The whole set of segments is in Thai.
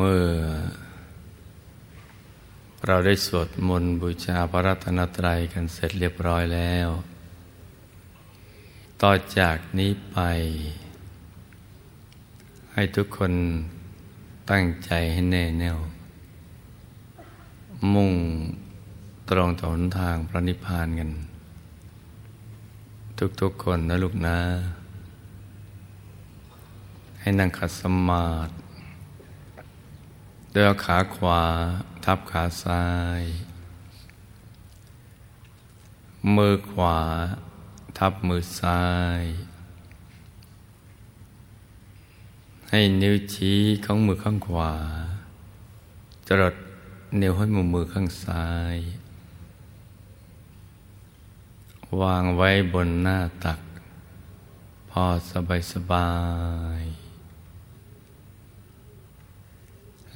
มื่อ เราได้สวดมนต์บูชาพระรัตนตรัยกันเสร็จเรียบร้อยแล้ว ต่อจากนี้ไป ให้ทุกคนตั้งใจให้แน่แน่ว มุ่งตรงต่อหนทางพระนิพพานกัน ทุกๆคนนะลูกนะ ให้นั่งขัดสมาธิ โดยเอาขาขวาทับขาซ้าย มือขวาทับมือซ้าย ให้นิ้วชี้ของมือข้างขวา จรดนิ้วให้มือมือข้างซ้าย วางไว้บนหน้าตัก พอสบายสบาย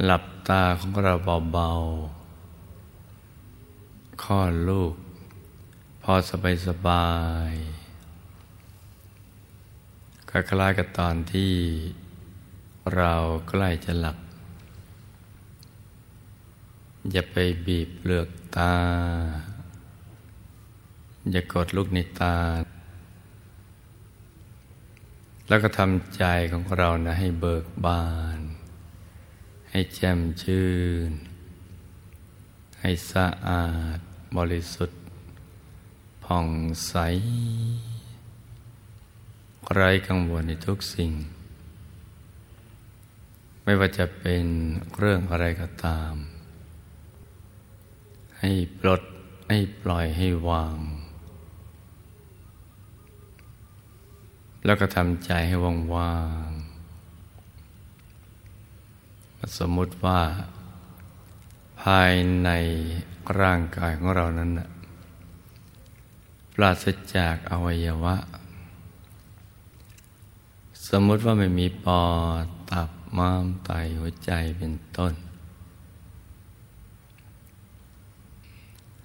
หลับตาของเราเบาๆข้อลูก พอสบายสบายคล้ายๆกับตอนที่เราใกล้จะหลับ อย่าไปบีบเปลือกตา อย่ากดลูกในตา แล้วก็ทำใจของเรานะให้เบิกบาน ให้แจ่มชื่น ให้สะอาดบริสุทธิ์ ผ่องใสไร้กังวลในทุกสิ่ง ไม่ว่าจะเป็นเรื่องอะไรก็ตาม ให้ปลด ให้ปล่อยให้วาง แล้วก็ทำใจให้ว่าง สมมติว่า ภายในร่างกายของเรานั้นปราศจากอวัยวะ สมมติว่าไม่มีปอดตับม้ามไตหัวใจเป็นต้น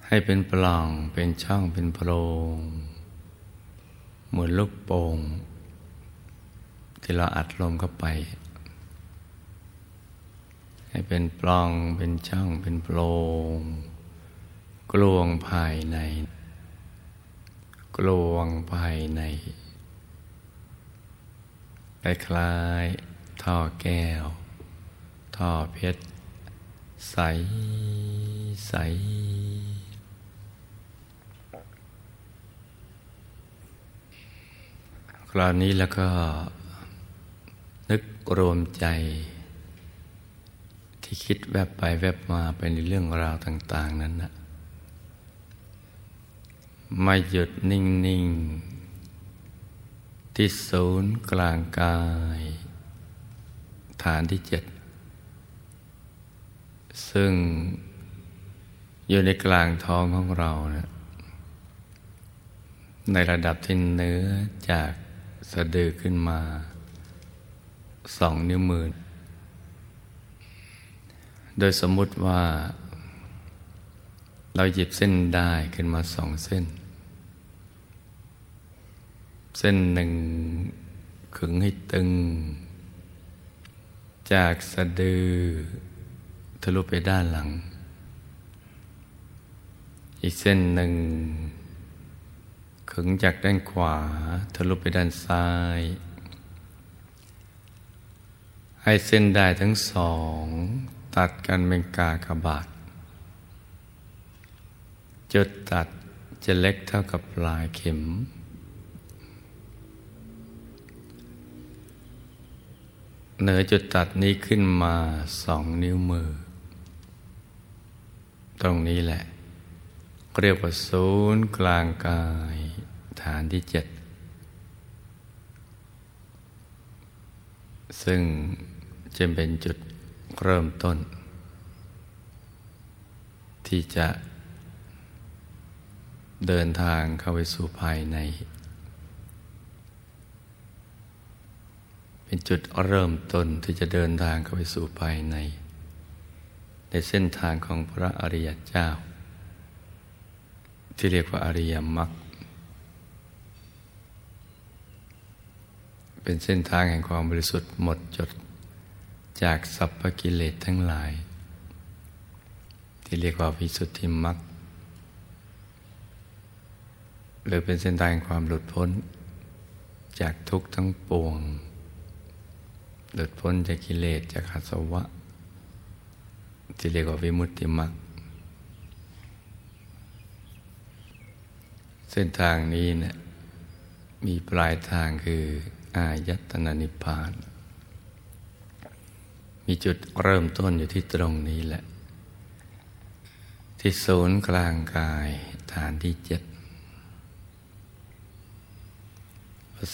ให้เป็นปล่องเป็นช่องเป็นโพรงเหมือนลูกโป่งที่เราอัดลมเข้าไป ให้เป็นปล่องเป็นช่องเป็นโพรงกลวงภายใน กลวงภายในคล้ายๆท่อแก้ว ท่อเพชร ใส ใส คราวนี้แล้วก็นึกรวมใจ ที่คิดแวบไปแวบมาไปในเรื่องราวต่าง ๆ นั้นนะไม่หยุดนิ่ง ๆ ที่ศูนย์กลางกาย ฐานที่เจ็ด ซึ่งอยู่ในกลางท้องของเรานะในระดับที่เนื้อจากสะดือขึ้นมาสองนิ้วมือ โดยสมมุติว่า เราหยิบเส้นได้ขึ้นมาสองเส้น เส้นหนึ่งขึงให้ตึง จากสะดือทะลุไปด้านหลัง อีกเส้นหนึ่งขึงจากด้านขวาทะลุไปด้านซ้าย ให้เส้นได้ทั้งสอง ตัดกันเป็นกากบาท จุดตัดจะเล็กเท่ากับปลายเข็ม เหนือจุดตัดนี้ขึ้นมาสองนิ้วมือ ตรงนี้แหละ เรียกว่าศูนย์กลางกายฐานที่เจ็ดซึ่งจะเป็นจุด เริ่มต้น ที่จะเดินทางเข้าไปสู่ภายใน เป็นจุดเริ่มต้นที่จะเดินทางเข้าไปสู่ภายใน ในเส้นทางของพระอริยเจ้า ที่เรียกว่าอริยมรรคเป็นเส้นทางแห่งความบริสุทธิ์หมดจด จากสัพพกิเลสทั้งหลาย ที่เรียกว่าวิสุทธิมรรคหรือเป็นเส้นทางความหลุดพ้น จากทุกข์ทั้งปวง หลุดพ้นจากกิเลสจากอาสวะ ที่เรียกว่าวิมุตติมรรคเส้นทางนี้เนะี่ยมีปลายทางคือ อายตนะนิพพาน มีจุดเริ่มต้นอยู่ที่ตรงนี้แหละ ที่ศูนย์กลางกายฐานที่เจ็ด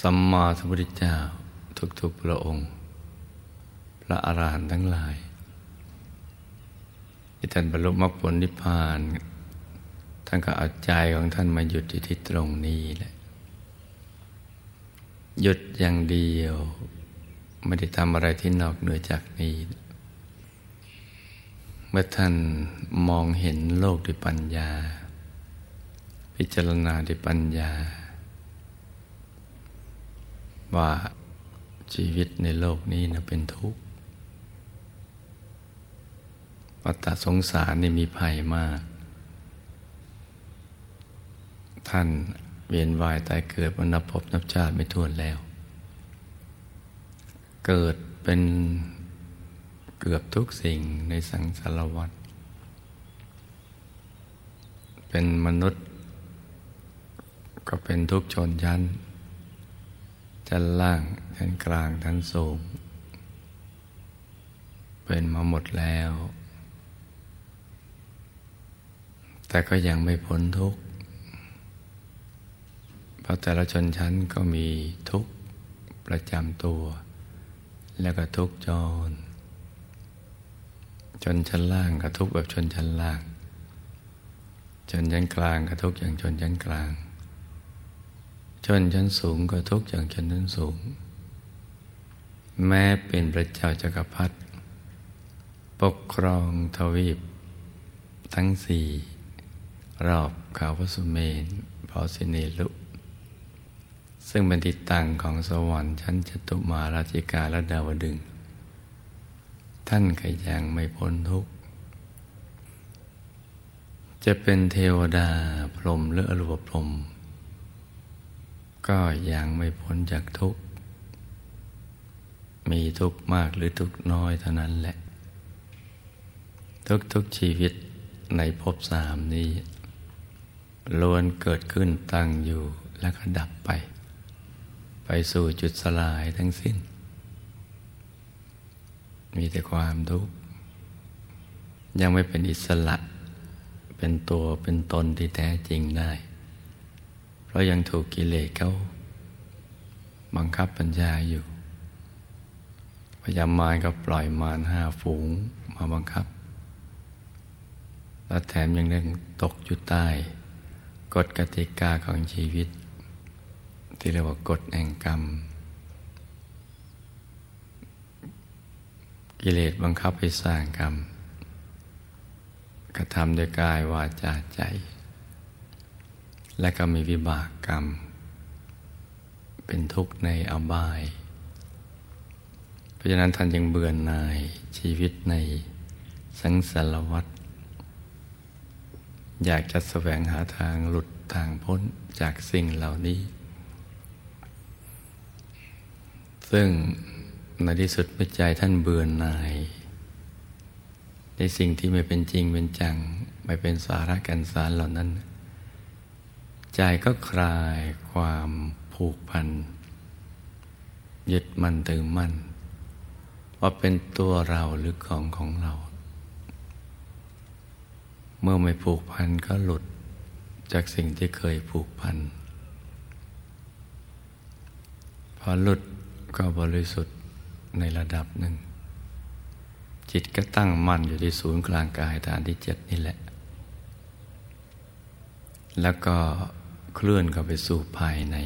สัมมาสัมพุทธเจ้าทุกๆพระองค์ พระอรหันต์ทั้งหลายที่ท่านบรรลุมรรคผลนิพพาน ท่านก็เอาใจของท่านมาหยุดอยู่ที่ตรงนี้แหละ หยุดอย่างเดียว ไม่ได้ทำอะไรที่นอกเหนือจากนี้ เมื่อท่านมองเห็นโลกด้วยปัญญา พิจารณาด้วยปัญญา ว่าชีวิตในโลกนี้นะเป็นทุกข์วัฏสงสารนี่มีภัยมาก ท่านเวียนวายตายเกิดมานับพบนับชาติไม่ท้วนแล้ว เกิดเป็นเกือบทุกสิ่งในสังสารวัฏเป็นมนุษย์ ก็เป็นทุกชนชั้นชั้นล่างชั้นกลางชั้นสูง เป็นมาหมดแล้ว แต่ก็ยังไม่พ้นทุกข์เพราะแต่ละชนชั้นก็มีทุกข์ประจำตัว แล้วก็ทุกข์จรชนชั้นล่างก็ทุกแบบชนชั้นล่างชนชั้นกลางก็ทุกอย่างชนชั้นกลางชนชั้นสูงก็ทุกอย่างชนชั้นสูง แม้เป็นพระเจ้าจักรพรรดิปกครองทวีป ทั้งสี่ รอบขาวสุเมนพอสิเนลุ ซึ่งเป็นทิศตั้งของสวรรค์ชั้นจตุมาราชิกาและดาวดึง ท่านก็ยังไม่พ้นทุกข์ จะเป็นเทวดาพรหมหรืออรูปพรหมก็ยังไม่พ้นจากทุกข์ มีทุกข์มากหรือทุกข์น้อยเท่านั้นแหละ ทุกๆชีวิตในภพสามนี้ล้วนเกิดขึ้นตั้งอยู่แล้วก็ดับไป ไปสู่จุดสลายทั้งสิ้น มีแต่ความทุกข์ ยังไม่เป็นอิสระ เป็นตัวเป็นตนที่แท้จริงได้ เพราะยังถูกกิเลสเขาบังคับปัญญาอยู่ พยายามมารก็ปล่อยมารห้าฝูงมาบังคับ และแถมยังเร่งตกอยู่ใต้กฎกติกาของชีวิต ที่เรียกว่ากฎแห่งกรรม กิเลสบังคับให้สร้างกรรม กระทำด้วยกายวาจาใจ และก็มีวิบากกรรม เป็นทุกข์ในอบาย เพราะฉะนั้นท่านยังเบื่อหน่ายชีวิตในสังสารวัฏอยากจะแสวงหาทางหลุดทางพ้นจากสิ่งเหล่านี้ ซึ่งในที่สุดเมื่อใจท่านเบื่อหน่าย ในสิ่งที่ไม่เป็นจริงเป็นจัง ไม่เป็นสาระกันสารเหล่านั้น ใจก็คลายความผูกพัน ยึดมั่นถือมั่น ว่าเป็นตัวเราหรือของของเรา เมื่อไม่ผูกพันก็หลุดจากสิ่งที่เคยผูกพัน พอหลุด ก็บริสุทธิ์ในระดับหนึ่ง จิตก็ตั้งมั่นอยู่ที่ศูนย์กลางกายฐานที่เจ็ดนี่แหละ แล้วก็เคลื่อนเข้าไปสู่ภายใน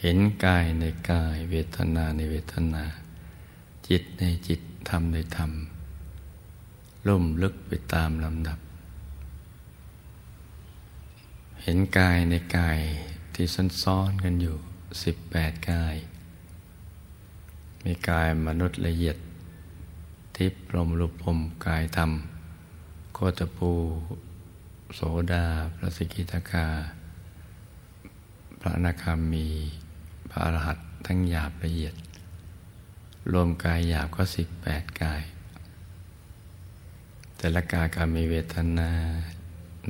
เห็นกายในกายเวทนาในเวทนา จิตในจิตธรรมในธรรมล่มลึกไปตามลำดับ เห็นกายในกายที่ซ้อนๆกันอยู่ สิบแปดกาย มีกายมนุษย์ละเอียด ทิพพรมรูปพรมกายธรรมโคตปูโสดา พระสิกิตาคาพระนาคามี พระอรหัตทั้งหยาบละเอียด รวมกายหยาบก็สิบแปดกาย แต่ละกายก็มีเวทนา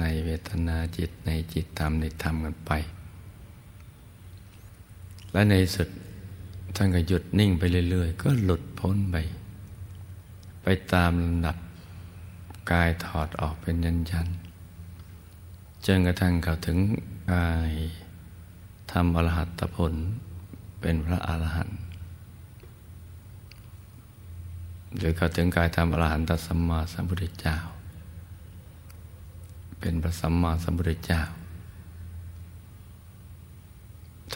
ในเวทนาจิตในจิตธรรมในธรรมกันไป และในสุดท่านก็หยุดนิ่งไปเรื่อยๆ ก็หลุดพ้นไป ไปตามลำดับกายถอดออกเป็นยันยันจนกระทั่งเขาถึงกายทำอรหัตผลเป็นพระอรหันต์หรือเขาถึงกายทำอรหันตสัมมาสัมพุทธเจ้า เป็นพระสัมมาสัมพุทธเจ้า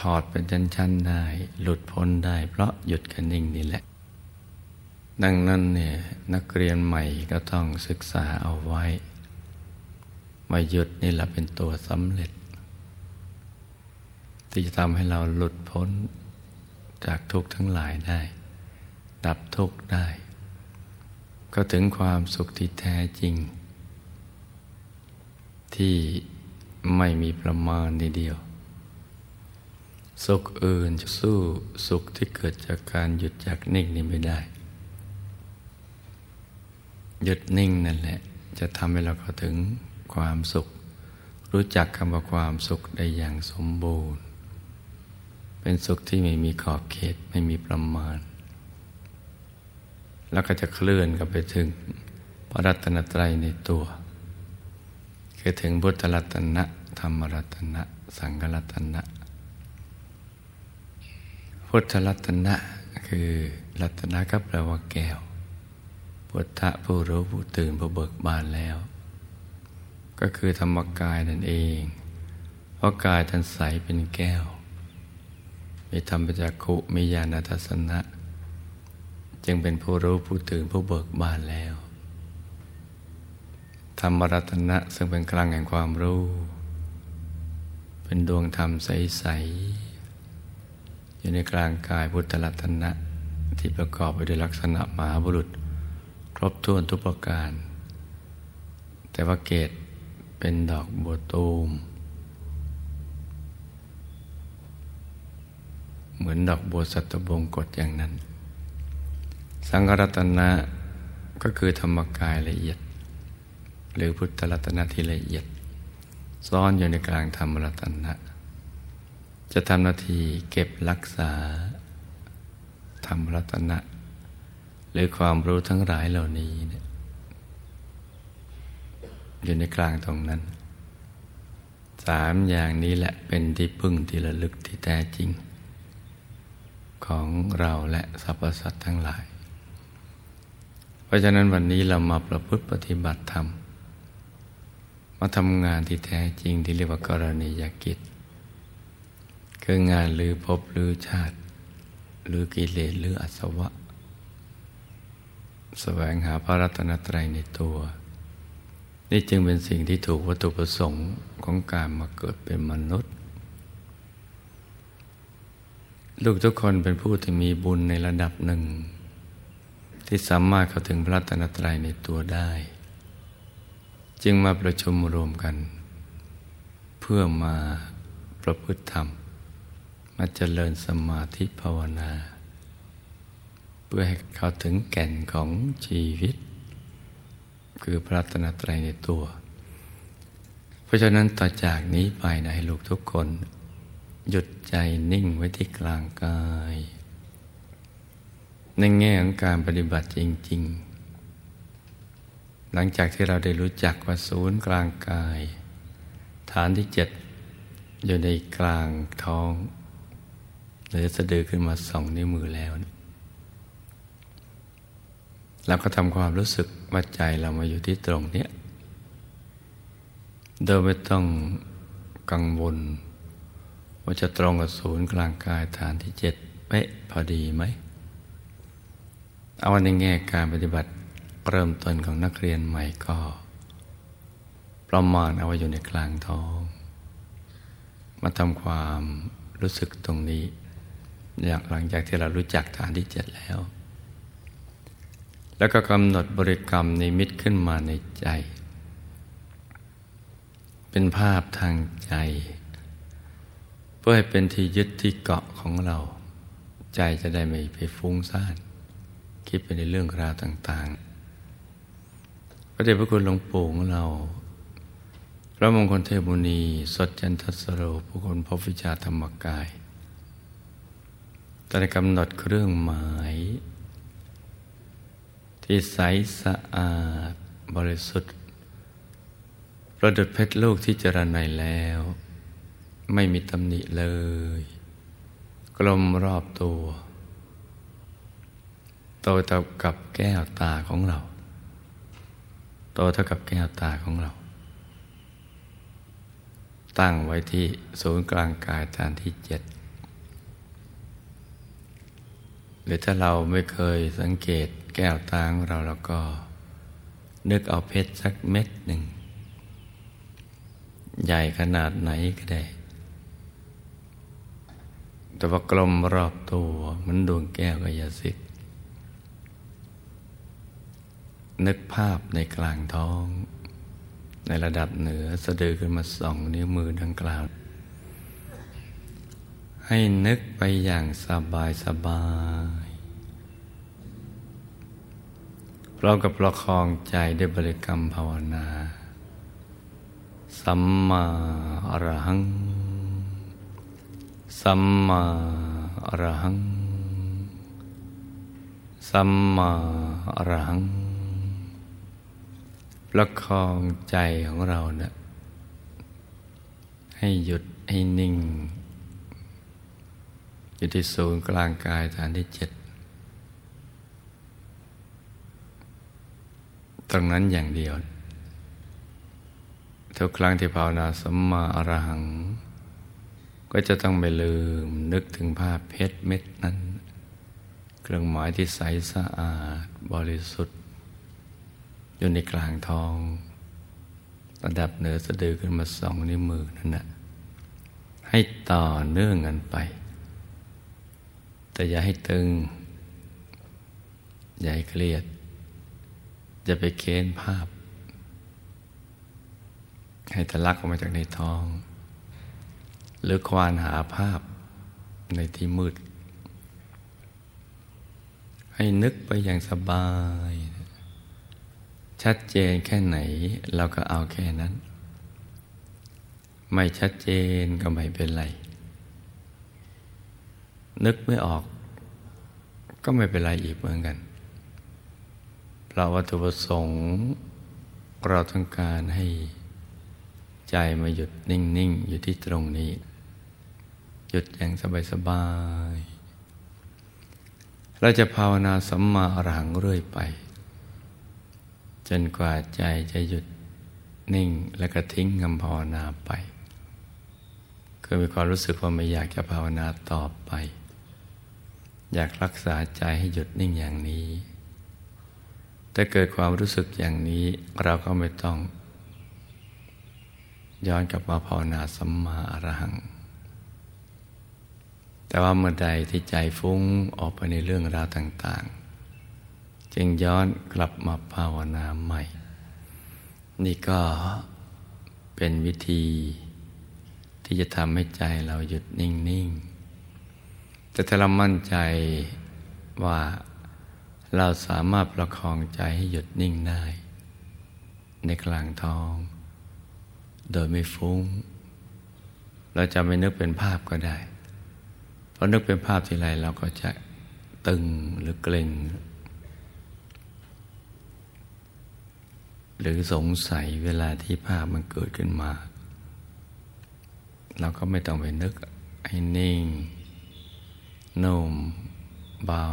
ถอดเป็นชั้นๆได้ หลุดพ้นได้ เพราะหยุดกันนิ่งนี่แหละ ดังนั้นเนี่ยนักเรียนใหม่ก็ต้องศึกษาเอาไว้มาหยุดนี่แหละเป็นตัวสำเร็จ ที่จะทำให้เราหลุดพ้นจากทุกข์ทั้งหลายได้ ดับทุกข์ได้ ก็ถึงความสุขที่แท้จริง ที่ไม่มีประมาณนเดียว สุขอื่นจะสู้สุขที่เกิดจากการหยุดจากนิ่งนี่ไม่ได้ หยุดนิ่งนั่นแหละ จะทำให้เราเข้าถึงความสุข รู้จักคำว่าความสุขได้อย่างสมบูรณ์ เป็นสุขที่ไม่มีขอบเขตไม่มีประมาณ แล้วก็จะเคลื่อนกันไปถึงพระรัตนตรัยในตัว คือถึงพุทธรัตนะ ธรรมรัตนะ สังฆรัตนะ พุทธรัตนะคือรัตนะก็แปลว่าแก้ว พุทธะผู้รู้ผู้ตื่นผู้เบิกบานแล้ว ก็คือธรรมกายนั่นเอง เพราะกายท่านใสเป็นแก้ว มีธรรมจักขุมีญาณทัศนะ จึงเป็นผู้รู้ผู้ตื่นผู้เบิกบานแล้ว ธรรมรัตนะซึ่งเป็นกลางแห่งความรู้ เป็นดวงธรรมใสๆ อยู่ในกลางกายพุทธรัตนะที่ประกอบไปด้วยลักษณะมหาบุรุษ ครบถ้วนทุกประการ แต่ว่าเกตเป็นดอกบัวตูม เหมือนดอกบัวสัตบงกฎอย่างนั้น สังฆรัตนะก็คือธรรมกายละเอียด หรือพุทธรัตนะที่ละเอียด ซ่อนอยู่ในกลางธรรมรัตนะ จะทำหน้าที่เก็บรักษา ธรรมรัตนะ หรือความรู้ทั้งหลายเหล่านี้นอยู่ในกลางตรงนั้น สามอย่างนี้แหละเป็นที่พึ่งที่ระลึกที่แท้จริง ของเราและสรรพสัตว์ทั้งหลาย เพราะฉะนั้นวันนี้เรามาประพฤติปฏิบัติธรรม มาทำงานที่แท้จริงที่เรียกว่ากรณียกิจ คืองานหรือภพหรือชาติหรือกิเลสหรืออสวะ แสวงหาพระรัตนตรัยในตัว นี่จึงเป็นสิ่งที่ถูกวัตถุประสงค์ของการมาเกิดเป็นมนุษย์ ลูกทุกคนเป็นผู้ที่มีบุญในระดับหนึ่ง ที่สามารถเข้าถึงพระรัตนตรัยในตัวได้ จึงมาประชุมรวมกัน เพื่อมาประพฤติธรรม มาเจริญสมาธิภาวนา เพื่อให้เขาถึงแก่นของชีวิต คือพระตนตรัยในตัว เพราะฉะนั้นต่อจากนี้ไปนะให้ลูกทุกคน หยุดใจนิ่งไว้ที่กลางกาย ในแง่ของการปฏิบัติจริง ๆหลังจากที่เราได้รู้จักว่าศูนย์กลางกาย ฐานที่เจ็ดอยู่ในกลางท้อง หรือสะดือขึ้นมาสองนิ้วมือแล้วเราก็ทำความรู้สึกว่าใจเรามาอยู่ที่ตรงนี้โดยไม่ต้องกังวล ว่าจะตรงกับศูนย์กลางกายฐานที่เจ็ดเป๊ะพอดีไหม เอาในแง่การปฏิบัติเริ่มต้นของนักเรียนใหม่ก็ ประมาณเอาไว้อยู่ในกลางท้อง มาทำความรู้สึกตรงนี้ อย่างหลังจากที่เรารู้จักฐานที่เจ็ดแล้ว แล้วก็กำหนดบริกรรมนิมิตขึ้นมาในใจ เป็นภาพทางใจ เพื่อให้เป็นที่ยึดที่เกาะของเรา ใจจะได้ไม่ไปฟุ้งซ่าน คิดไปในเรื่องราวต่างๆ พระเดชพระคุณหลวงปู่ของเราพระมงคลเทพมุนีสดจันทสโรผู้คนพบวิชาธรรมกาย ตอนกำหนดเครื่องหมาย ที่ใสสะอาดบริสุทธิ์ ประดุดเพชรลูกที่เจรไนแล้ว ไม่มีตำหนิเลย กลมรอบตัว โตเท่ากับแก้วตาของเรา โตเท่ากับแก้วตาของเรา ตั้งไว้ที่ศูนย์กลางกายฐานที่เจ็ด หรือถ้าเราไม่เคยสังเกตแก้วตาของเราแล้วก็ นึกเอาเพชรสักเม็ดหนึ่ง ใหญ่ขนาดไหนก็ได้ แต่ว่ากลมรอบตัวมันดวงแก้วกายสิทธิ์นึกภาพในกลางท้อง ในระดับเหนือสะดือขึ้นมาสองนิ้วมือดังกล่าว ให้นึกไปอย่างสบายสบายพร้อมกับประคองใจด้วยบริกรรมภาวนา สัมมาอรหัง สัมมาอรหัง สัมมาอรหัง ประคองใจของเราเนะี่ยให้หยุดให้นิ่ง อยู่ที่ศูนย์กลางกายฐานที่เจ็ดตรงนั้นอย่างเดียว ทุกครั้งที่ภาวนาสัมมาอรหัง ก็จะต้องไม่ลืมนึกถึงภาพเพชรเม็ดนั้น เครื่องหมายที่ใสสะอาดบริสุทธิ์ อยู่ในกลางทอง ระดับเหนือสะดือขึ้นมาสองนิ้วมือนั่นนะให้ต่อเนื่องกันไป แต่อย่าให้ตึง อย่าให้เครียดจะไปเค้นภาพ ให้ทะลักออกมาจากในท้อง หรือควานหาภาพในที่มืด ให้นึกไปอย่างสบาย ชัดเจนแค่ไหนเราก็เอาแค่นั้น ไม่ชัดเจนก็ไม่เป็นไร นึกไม่ออก ก็ไม่เป็นไรอีกเหมือนกัน เราวัตถุประสงค์เราต้องการให้ใจมาหยุดนิ่ง ๆ อยู่ที่ตรงนี้ หยุดอย่างสบาย ๆ เราจะภาวนาสัมมาอรหังเรื่อยไป จนกว่าใจจะหยุดนิ่งและก็ทิ้งคำภาวนาไป คือมีความรู้สึกว่าไม่อยากจะภาวนาต่อไป อยากรักษาใจให้หยุดนิ่งอย่างนี้แต่เกิดความรู้สึกอย่างนี้เราก็ไม่ต้อง ย้อนกลับมาภาวนาสัมมาอรหัง แต่ว่าเมื่อใดที่ใจฟุ้งออกไปในเรื่องราวต่าง ๆ จึงย้อนกลับมาภาวนาใหม่ นี่ก็เป็นวิธีที่จะทำให้ใจเราหยุดนิ่ง ๆ แต่ถ้าเรามั่นใจว่าเราสามารถประคองใจให้หยุดนิ่งได้ ในกลางท้อง โดยไม่ฟุ้ง เราจะไม่นึกเป็นภาพก็ได้ เพราะนึกเป็นภาพทีไรเราก็จะตึงหรือเกร็งหรือสงสัยเวลาที่ภาพมันเกิดขึ้นมา เราก็ไม่ต้องไปนึกให้นิ่ง นุ่ม เบา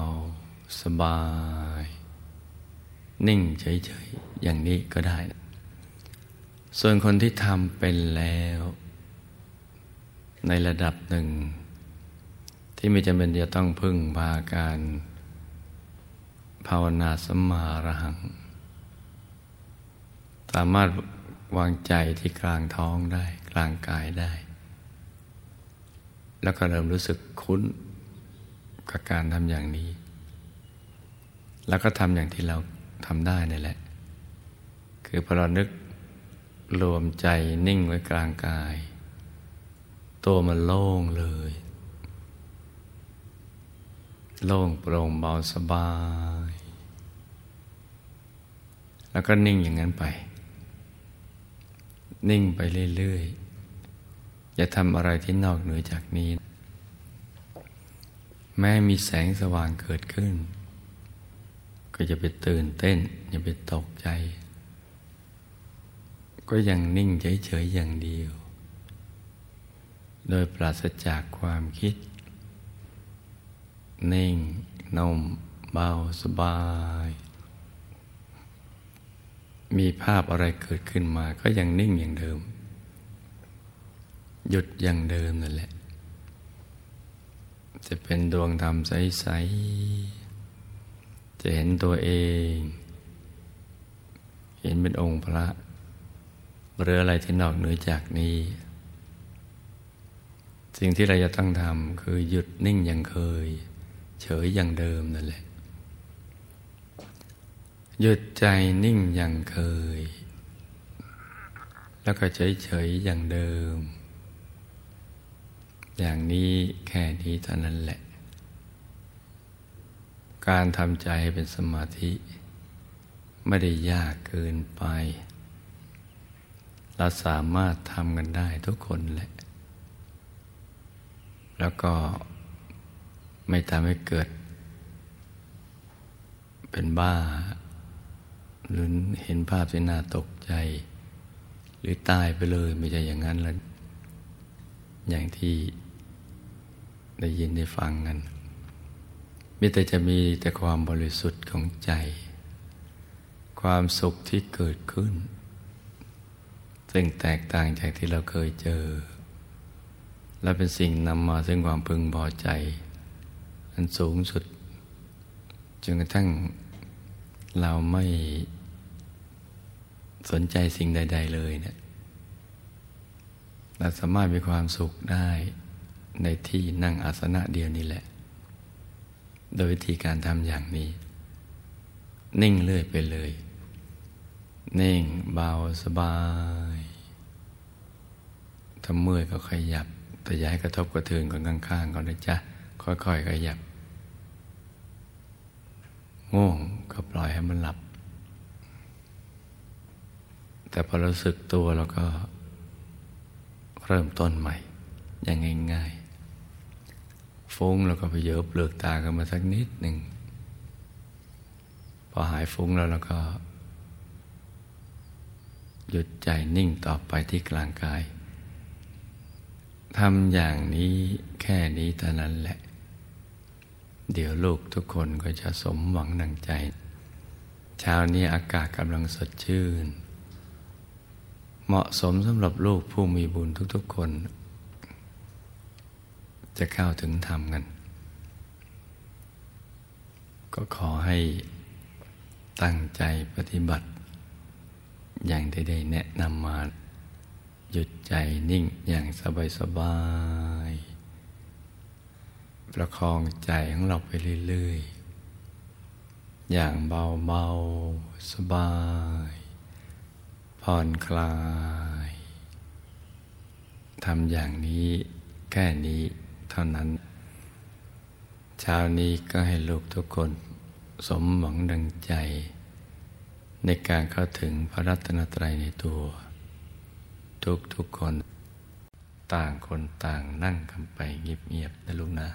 สบาย นิ่งเฉยๆ อย่างนี้ก็ได้ ส่วนคนที่ทำเป็นแล้ว ในระดับหนึ่ง ที่ไม่จำเป็นจะต้องพึ่งพาการ ภาวนาสมาระหัง สามารถวางใจที่กลางท้องได้ กลางกายได้ แล้วก็เริ่มรู้สึกคุ้น กับการทำอย่างนี้ แล้วก็ทำอย่างที่เราทำได้นี่แหละ คือพอเรานึกรวมใจนิ่งไว้กลางกาย ตัวมันโล่งเลย โล่งโปร่งเบาสบาย แล้วก็นิ่งอย่างนั้นไป นิ่งไปเรื่อยๆอย่าทำอะไรที่นอกเหนือจากนี้ แม้มีแสงสว่างเกิดขึ้น ก็จะไปตื่นเต้น อย่าไปตกใจ ก็ยังนิ่งเฉยๆอย่างเดียว โดยปราศจากความคิด นิ่งนมเบาสบาย มีภาพอะไรเกิดขึ้นมา ก็ยังนิ่งอย่างเดิม หยุดอย่างเดิมนั่นแหละ จะเป็นดวงธรรมใส ๆ จะเห็นตัวเอง เห็นเป็นองค์พระหรืออะไรที่นอกเหนือจากนี้ สิ่งที่เราจะต้องทำคือหยุดนิ่งอย่างเคย เฉยอย่างเดิมนั่นแหละ หยุดใจนิ่งอย่างเคย แล้วก็เฉยเฉยอย่างเดิม อย่างนี้แค่นี้เท่านั้นแหละ การทำใจให้เป็นสมาธิ ไม่ได้ยากเกินไป เราสามารถทำกันได้ทุกคนแหละ แล้วก็ไม่ทำให้เกิด เป็นบ้า หรือเห็นภาพที่น่าตกใจ หรือตายไปเลยไม่ใช่อย่างนั้นแล้วอย่างที่ ได้ยินได้ฟังกันมีแต่จะมีแต่ความบริสุทธิ์ของใจ ความสุขที่เกิดขึ้น ซึ่งแตกต่างจากที่เราเคยเจอ และเป็นสิ่งนำมาซึ่งความพึงพอใจ อันสูงสุดจนกระทั่งเราไม่สนใจสิ่งใด ๆ เลยเนี่ยเราสามารถมีความสุขได้ ในที่นั่งอาสนะเดียวนี้แหละ โดยวิธีการทำอย่างนี้ นิ่งเลื่อยไปเลย นิ่งเบาสบายถ้าเมื่อยก็ขยับ แต่อย้ายกระทบกระเทือนคนข้างๆก่อนนะจ๊ะ ค่อยๆขยับ ง่วงก็ปล่อยให้มันหลับ แต่พอเราสึกตัวเราก็เริ่มต้นใหม่อย่างง่ายๆ ฟุ้งแล้วก็ไปเยอะเปลือกตากันมาสักนิดหนึ่ง พอหายฟุ้งแล้วเราก็ หยุดใจนิ่งต่อไปที่กลางกายทำอย่างนี้แค่นี้เท่านั้นแหละ เดี๋ยวลูกทุกคนก็จะสมหวังดังใจ เช้านี้อากาศกำลังสดชื่น เหมาะสมสำหรับลูกผู้มีบุญทุกๆคน จะเข้าถึงธรรมกัน ก็ขอให้ตั้งใจปฏิบัติ อย่างที่ได้แนะนำมาหยุดใจนิ่งอย่างสบายสบาย ประคองใจของเราไปเรื่อยๆ อย่างเบาๆ สบาย ผ่อนคลาย ทำอย่างนี้แค่นี้ เท่านั้น เช้านี้ก็ให้ลูกทุกคนสมหวังดังใจ ในการเข้าถึงพระรัตนตรัยในตัว ทุกทุกคน ต่างคนต่างนั่งกันไปเงียบๆนะลูกนะ